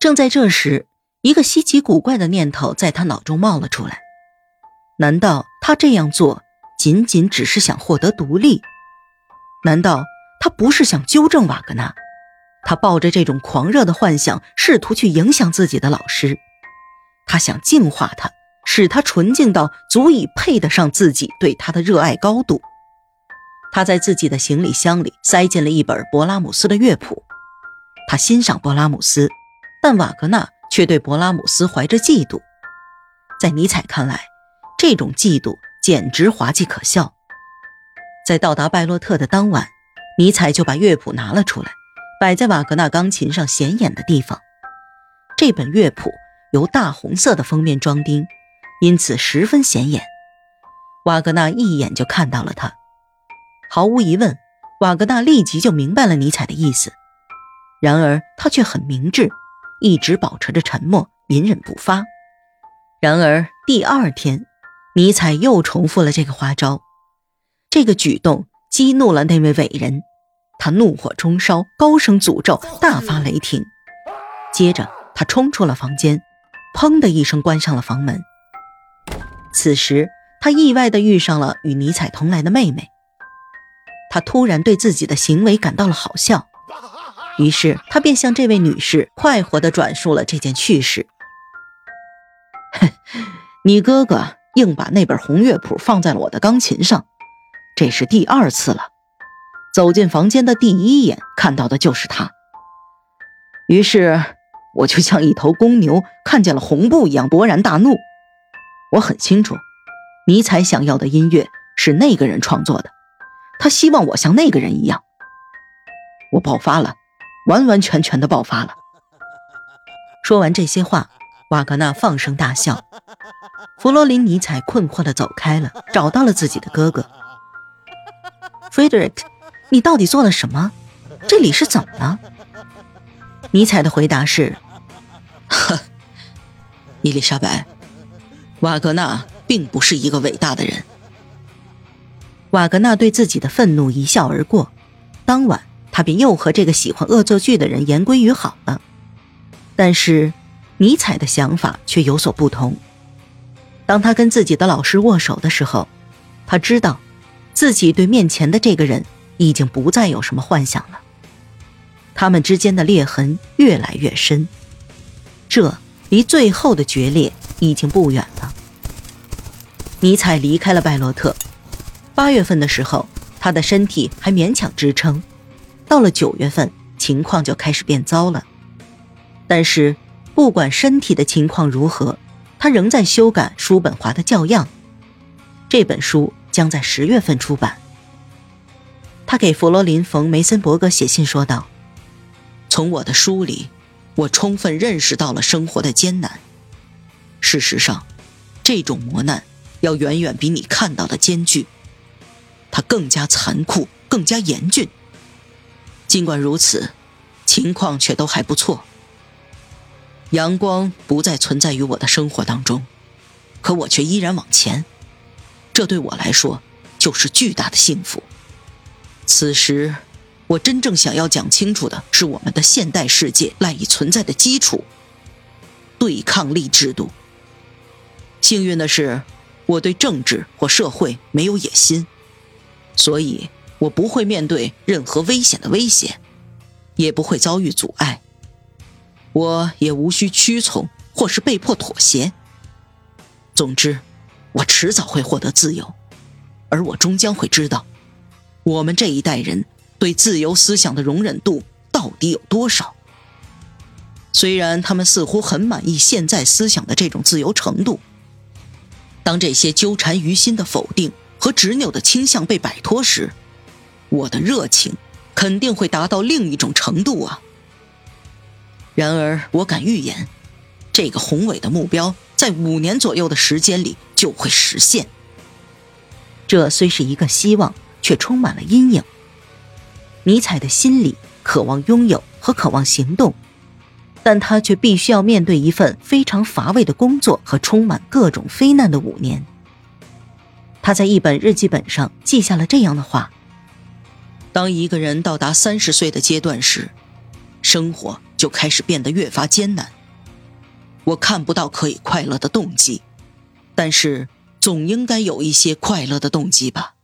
正在这时，一个稀奇古怪的念头在他脑中冒了出来：难道他这样做仅仅只是想获得独立？难道他不是想纠正瓦格纳？他抱着这种狂热的幻想，试图去影响自己的老师。他想净化他，使他纯净到足以配得上自己对他的热爱高度。他在自己的行李箱里塞进了一本勃拉姆斯的乐谱。他欣赏勃拉姆斯，但瓦格纳却对勃拉姆斯怀着嫉妒。在尼采看来，这种嫉妒简直滑稽可笑。在到达拜洛特的当晚，尼采就把乐谱拿了出来，摆在瓦格纳钢琴上显眼的地方。这本乐谱由大红色的封面装订，因此十分显眼。瓦格纳一眼就看到了它。毫无疑问，瓦格纳立即就明白了尼采的意思。然而他却很明智，一直保持着沉默，隐忍不发。然而第二天，尼采又重复了这个花招。这个举动激怒了那位伟人，他怒火中烧，高声诅咒，大发雷霆。接着他冲出了房间，砰的一声关上了房门。此时他意外地遇上了与尼采同来的妹妹。他突然对自己的行为感到了好笑，于是他便向这位女士快活地转述了这件趣事。哼，你哥哥硬把那本红乐谱放在了我的钢琴上，这是第二次了。走进房间的第一眼看到的就是他，于是我就像一头公牛看见了红布一样勃然大怒。我很清楚，尼采想要的音乐是那个人创作的。他希望我像那个人一样，我爆发了，完完全全的爆发了。说完这些话，瓦格纳放声大笑。弗罗林尼采困惑的走开了，找到了自己的哥哥。Frederick，你到底做了什么？这里是怎么了？尼采的回答是：呵，伊丽莎白，瓦格纳并不是一个伟大的人。瓦格纳对自己的愤怒一笑而过，当晚他便又和这个喜欢恶作剧的人言归于好了。但是，尼采的想法却有所不同。当他跟自己的老师握手的时候，他知道，自己对面前的这个人已经不再有什么幻想了。他们之间的裂痕越来越深，这离最后的决裂已经不远了。尼采离开了拜洛特。八月份的时候，他的身体还勉强支撑，到了九月份，情况就开始变糟了。但是，不管身体的情况如何，他仍在修改叔本华的教样。这本书将在十月份出版。他给弗罗林·冯·梅森伯格写信说道：“从我的书里，我充分认识到了生活的艰难。事实上，这种磨难要远远比你看到的艰巨。”它更加残酷，更加严峻。尽管如此，情况却都还不错。阳光不再存在于我的生活当中，可我却依然往前。这对我来说就是巨大的幸福。此时，我真正想要讲清楚的是我们的现代世界赖以存在的基础——对抗力制度。幸运的是，我对政治或社会没有野心。所以，我不会面对任何危险的威胁，也不会遭遇阻碍。我也无需屈从或是被迫妥协。总之，我迟早会获得自由，而我终将会知道，我们这一代人对自由思想的容忍度到底有多少。虽然他们似乎很满意现在思想的这种自由程度，当这些纠缠于心的否定。和执拗的倾向被摆脱时，我的热情肯定会达到另一种程度啊！然而，我敢预言，这个宏伟的目标在五年左右的时间里就会实现。这虽是一个希望，却充满了阴影。尼采的心里渴望拥有和渴望行动，但他却必须要面对一份非常乏味的工作和充满各种非难的五年。他在一本日记本上记下了这样的话：“当一个人到达三十岁的阶段时，生活就开始变得越发艰难。我看不到可以快乐的动机，但是总应该有一些快乐的动机吧。